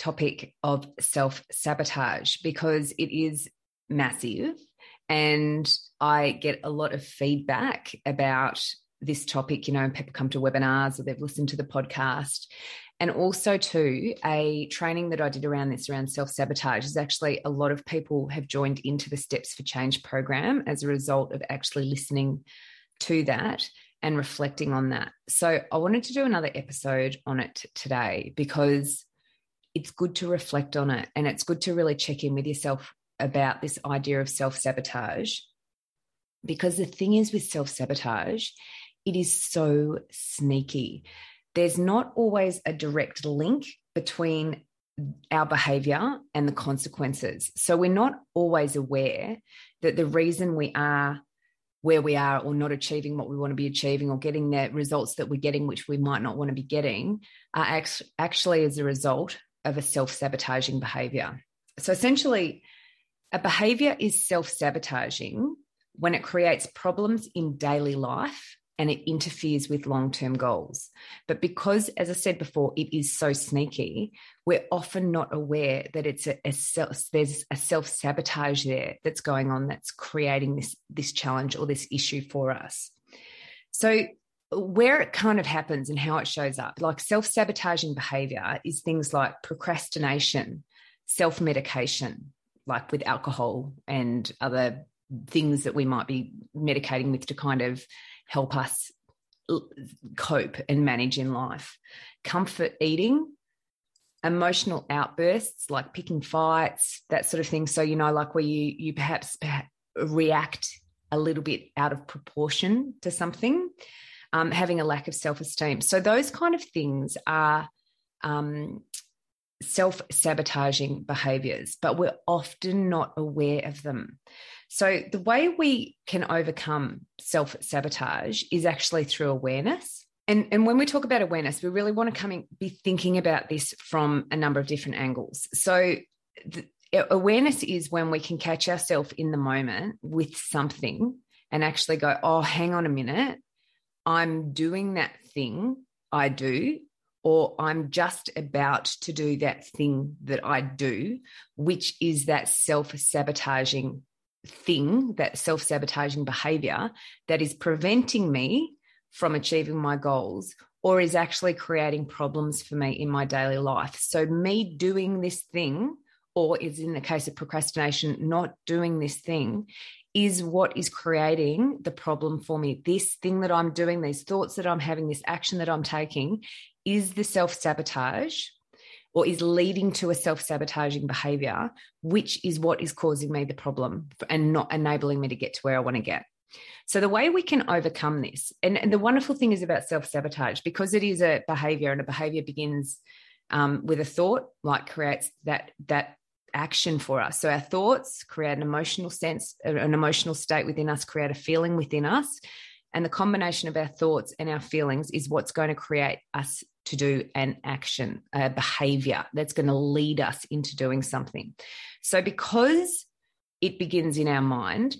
topic of self sabotage because it is massive. And I get a lot of feedback about this topic. You know, people come to webinars or they've listened to the podcast. And also, too, a training that I did around this, around self sabotage, is actually a lot of people have joined into the Steps for Change program as a result of actually listening to that and reflecting on that. So I wanted to do another episode on it today because it's good to reflect on it and it's good to really check in with yourself about this idea of self sabotage. Because the thing is with self sabotage, it is so sneaky. There's not always a direct link between our behavior and the consequences. So we're not always aware that the reason we are where we are or not achieving what we want to be achieving or getting the results that we're getting, which we might not want to be getting, are actually as a result of a self sabotaging behavior. So essentially, a behavior is self sabotaging when it creates problems in daily life and it interferes with long term goals. But because, as I said before, it is so sneaky, we're often not aware that it's a, a self, there's a self sabotage there that's going on that's creating this, this challenge or this issue for us. So, where it kind of happens and how it shows up, like self sabotaging behavior, is things like procrastination, self medication, like with alcohol and other things that we might be medicating with to kind of help us cope and manage in life. Comfort eating, emotional outbursts like picking fights, that sort of thing. So, you know, like where you, you perhaps, react a little bit out of proportion to something, um, having a lack of self esteem. So, those kind of things are um, self sabotaging behaviors, but we're often not aware of them. So, the way we can overcome self sabotage is actually through awareness. And, and when we talk about awareness, we really want to come in, be thinking about this from a number of different angles. So, the, awareness is when we can catch ourselves in the moment with something and actually go, oh, hang on a minute. I'm doing that thing I do, or I'm just about to do that thing that I do, which is that self sabotaging thing, that self sabotaging behavior that is preventing me from achieving my goals or is actually creating problems for me in my daily life. So, me doing this thing, or is in the case of procrastination, not doing this thing, is what is creating the problem for me. This thing that I'm doing, these thoughts that I'm having, this action that I'm taking is the self sabotage or is leading to a self sabotaging behavior, which is what is causing me the problem and not enabling me to get to where I want to get. So, the way we can overcome this, and, and the wonderful thing is about self sabotage, because it is a behavior and a behavior begins um, with a thought, like creates that, that action for us. So, our thoughts create an emotional sense, uh, an emotional state within us, create a feeling within us. And the combination of our thoughts and our feelings is what's going to create us to do an action, a behavior that's going to lead us into doing something. So, because it begins in our mind,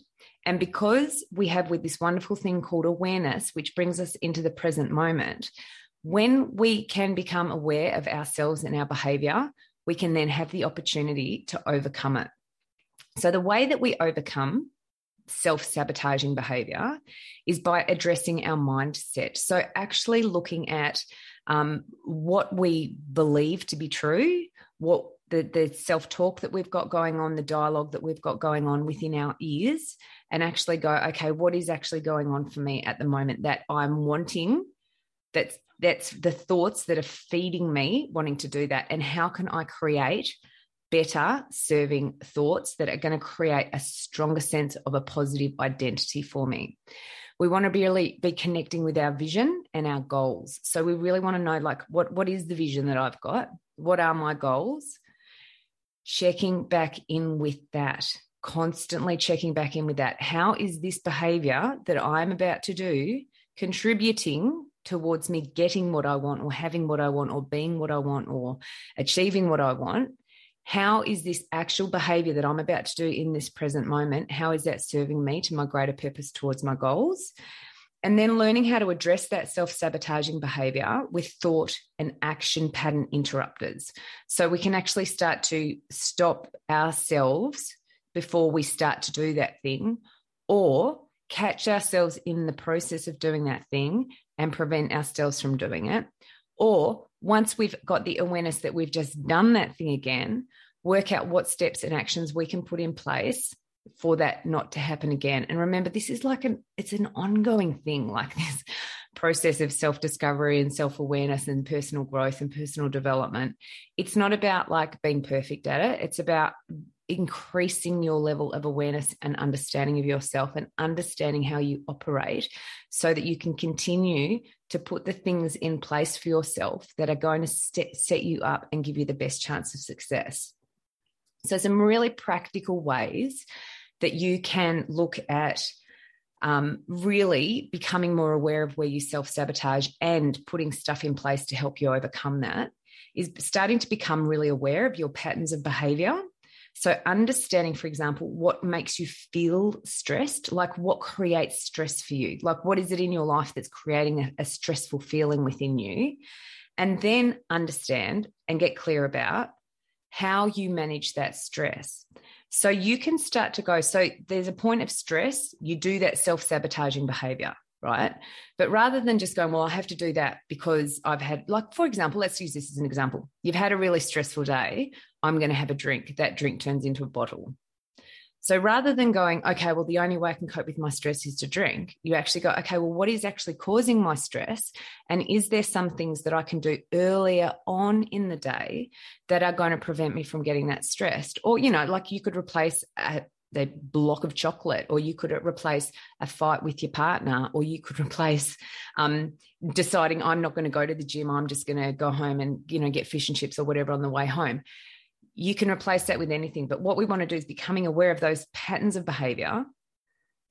and because we have with this wonderful thing called awareness, which brings us into the present moment, when we can become aware of ourselves and our behavior, we can then have the opportunity to overcome it. So, the way that we overcome self sabotaging behavior is by addressing our mindset. So, actually looking at um, what we believe to be true, what the, the self talk that we've got going on, the dialogue that we've got going on within our ears, and actually go, okay, what is actually going on for me at the moment that I'm wanting? That's that's the thoughts that are feeding me wanting to do that, and how can I create better serving thoughts that are going to create a stronger sense of a positive identity for me. We want to be really be connecting with our vision and our goals. So we really want to know like what what is the vision that I've got? What are my goals? checking back in with that, constantly checking back in with that. How is this behavior that I'm about to do contributing towards me getting what I want or having what I want or being what I want or achieving what I want? How is this actual behavior that I'm about to do in this present moment? How is that serving me to my greater purpose towards my goals? And then learning how to address that self sabotaging behavior with thought and action pattern interrupters. So we can actually start to stop ourselves before we start to do that thing or catch ourselves in the process of doing that thing and prevent ourselves from doing it. Or once we've got the awareness that we've just done that thing again, work out what steps and actions we can put in place for that not to happen again. And remember, this is like an it's an ongoing thing, like this process of self-discovery and self-awareness and personal growth and personal development. It's not about like being perfect at it. It's about increasing your level of awareness and understanding of yourself and understanding how you operate so that you can continue to put the things in place for yourself that are going to set you up and give you the best chance of success. So, some really practical ways that you can look at um, really becoming more aware of where you self sabotage and putting stuff in place to help you overcome that is starting to become really aware of your patterns of behavior. So, understanding, for example, what makes you feel stressed, like what creates stress for you, like what is it in your life that's creating a, a stressful feeling within you, and then understand and get clear about how you manage that stress. So you can start to go, so there's a point of stress, you do that self sabotaging behavior, right? Mm-hmm. But rather than just going, well, I have to do that because I've had, like, for example, let's use this as an example. You've had a really stressful day. I'm going to have a drink. That drink turns into a bottle. So rather than going, okay, well, the only way I can cope with my stress is to drink, you actually go, okay, well, what is actually causing my stress? And is there some things that I can do earlier on in the day that are going to prevent me from getting that stressed? Or, you know, like you could replace a, the block of chocolate, or you could replace a fight with your partner, or you could replace um, deciding I'm not going to go to the gym, I'm just going to go home and you know get fish and chips or whatever on the way home you can replace that with anything. But what we want to do is becoming aware of those patterns of behavior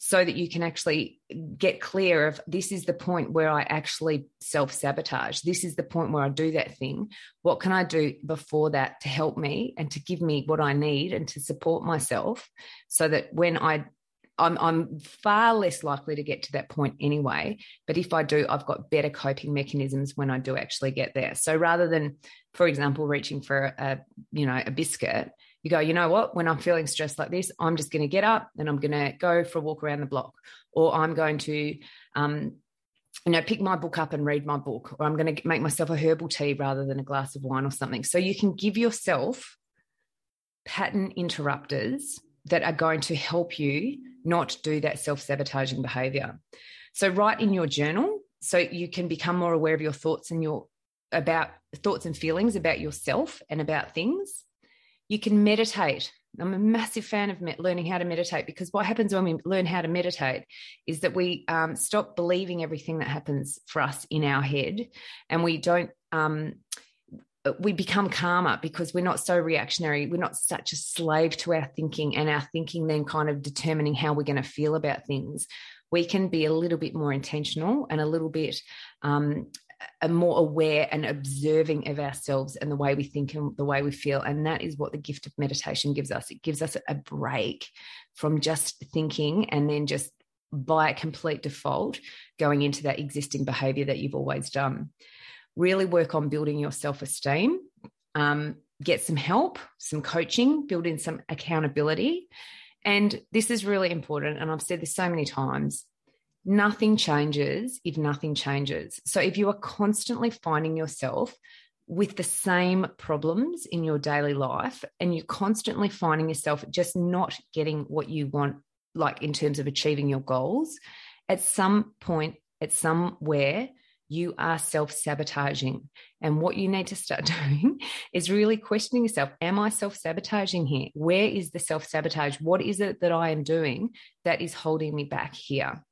so that you can actually get clear of this is the point where I actually self sabotage. This is the point where I do that thing. What can I do before that to help me and to give me what I need and to support myself so that when I I'm, I'm far less likely to get to that point anyway. But if I do, I've got better coping mechanisms when I do actually get there. So rather than, for example, reaching for a, you know, a biscuit, you go, you know what? When I'm feeling stressed like this, I'm just going to get up and I'm going to go for a walk around the block, or I'm going to, um, you know, pick my book up and read my book, or I'm going to make myself a herbal tea rather than a glass of wine or something. So you can give yourself pattern interrupters that are going to help you not do that self sabotaging behavior. So, write in your journal so you can become more aware of your thoughts and your about thoughts and feelings about yourself and about things. You can meditate. I'm a massive fan of learning how to meditate because what happens when we learn how to meditate is that we um, stop believing everything that happens for us in our head and we don't um, we become calmer because we're not so reactionary. We're not such a slave to our thinking and our thinking then kind of determining how we're going to feel about things. We can be a little bit more intentional and a little bit um, more aware and observing of ourselves and the way we think and the way we feel. And that is what the gift of meditation gives us. It gives us a break from just thinking and then just by complete default going into that existing behavior that you've always done really work on building your self esteem, um, get some help, some coaching, build in some accountability. And this is really important. And I've said this so many times nothing changes if nothing changes. So if you are constantly finding yourself with the same problems in your daily life and you're constantly finding yourself just not getting what you want, like in terms of achieving your goals, at some point, at somewhere, you are self sabotaging. And what you need to start doing is really questioning yourself Am I self sabotaging here? Where is the self sabotage? What is it that I am doing that is holding me back here?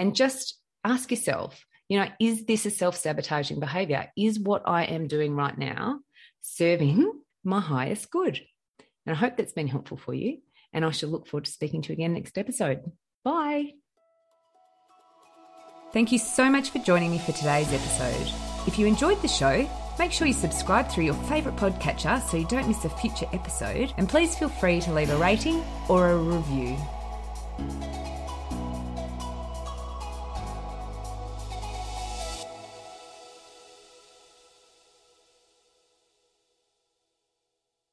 And just ask yourself, you know, is this a self sabotaging behavior? Is what I am doing right now serving my highest good? And I hope that's been helpful for you. And I shall look forward to speaking to you again next episode. Bye. Thank you so much for joining me for today's episode. If you enjoyed the show, make sure you subscribe through your favourite podcatcher so you don't miss a future episode. And please feel free to leave a rating or a review.